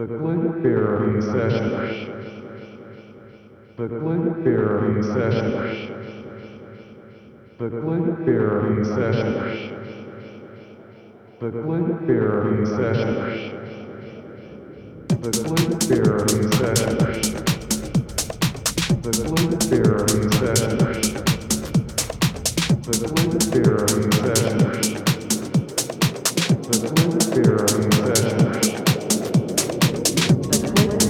The Click Therapy Session. The Click Therapy Session. The Click Therapy Session. The Click Therapy Session. The Click Therapy Session. The Click Therapy Session. The Click Therapy Session. The Click Therapy Session.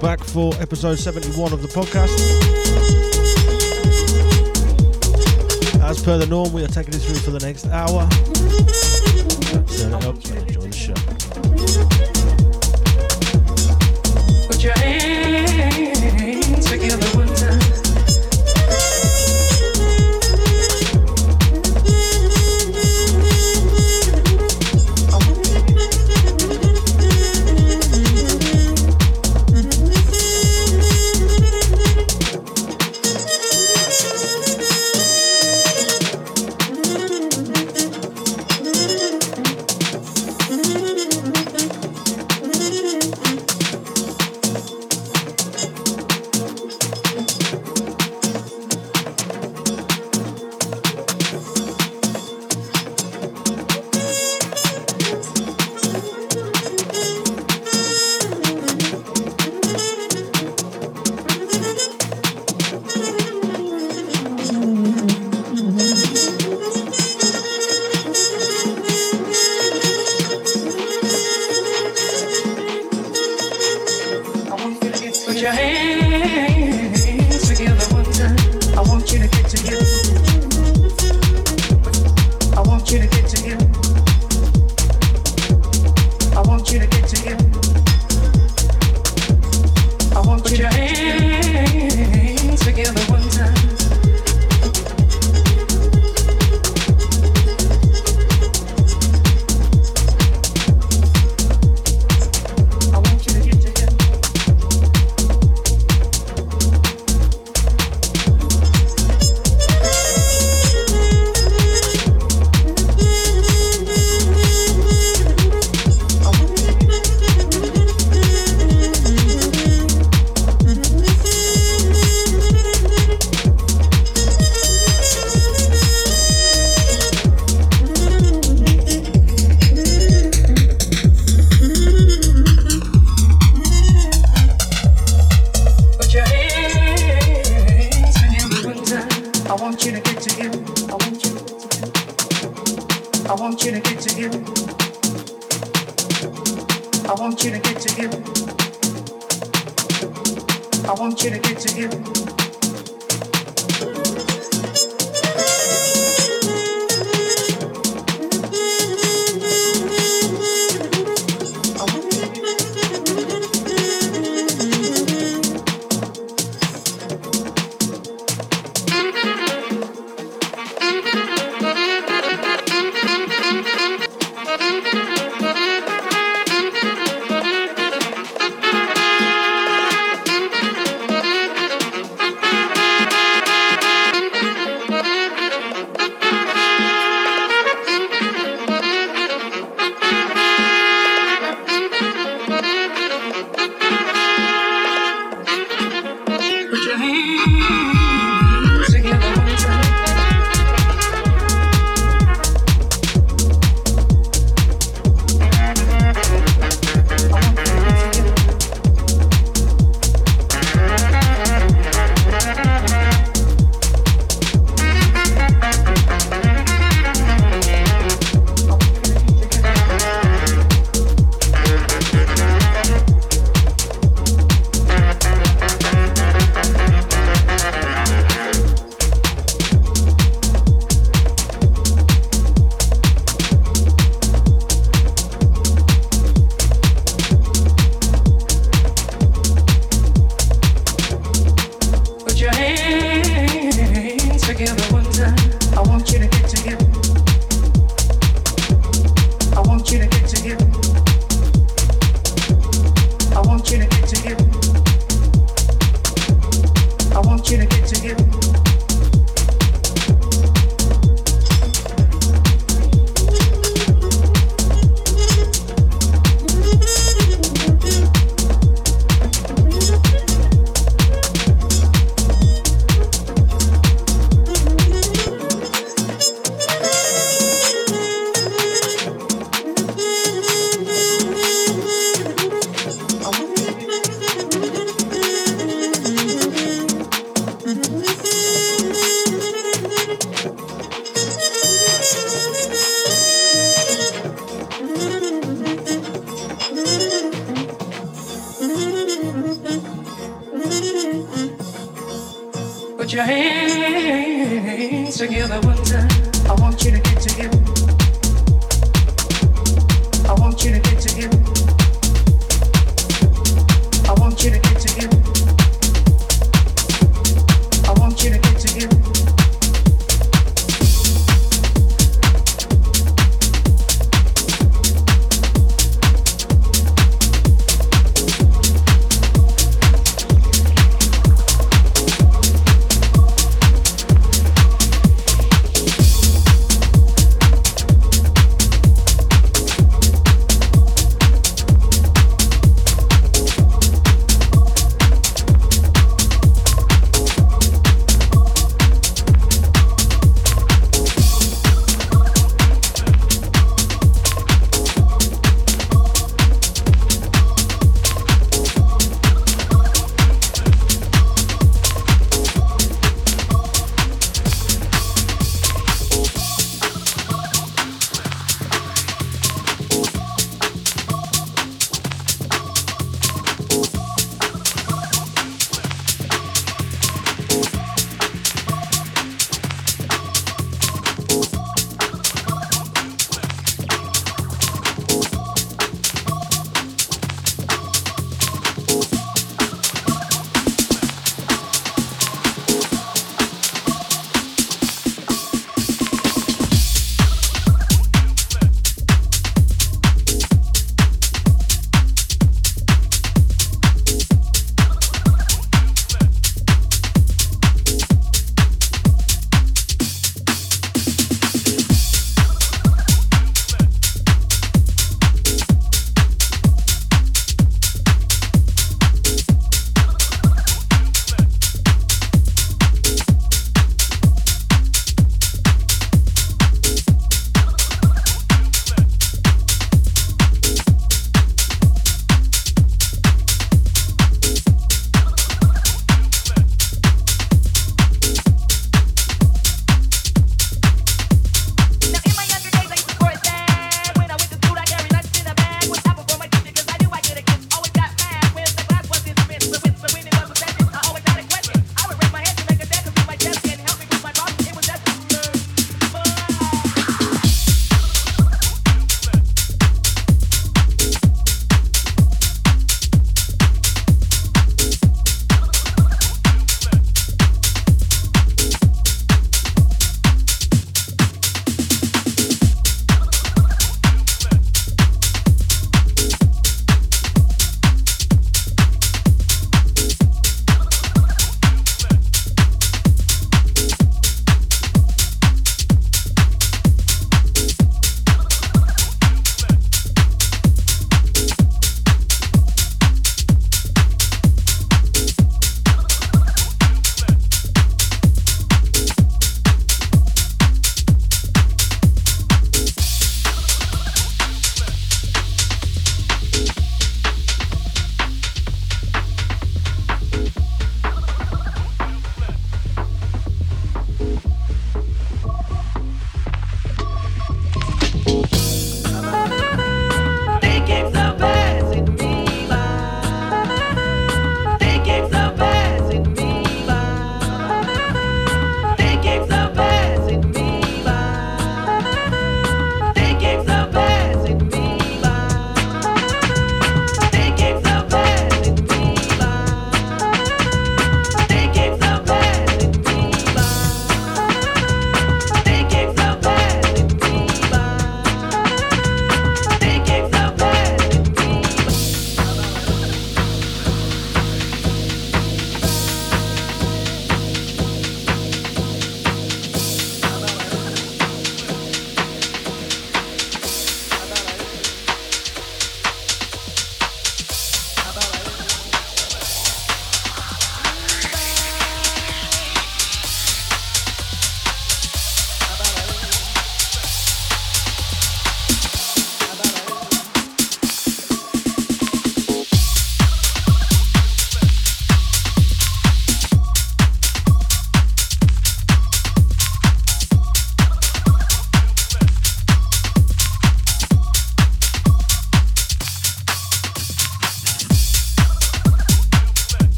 Back for episode 71 of the podcast. As per the norm, we are taking this through for the next hour. Turn it up and enjoy the show. Put your hands together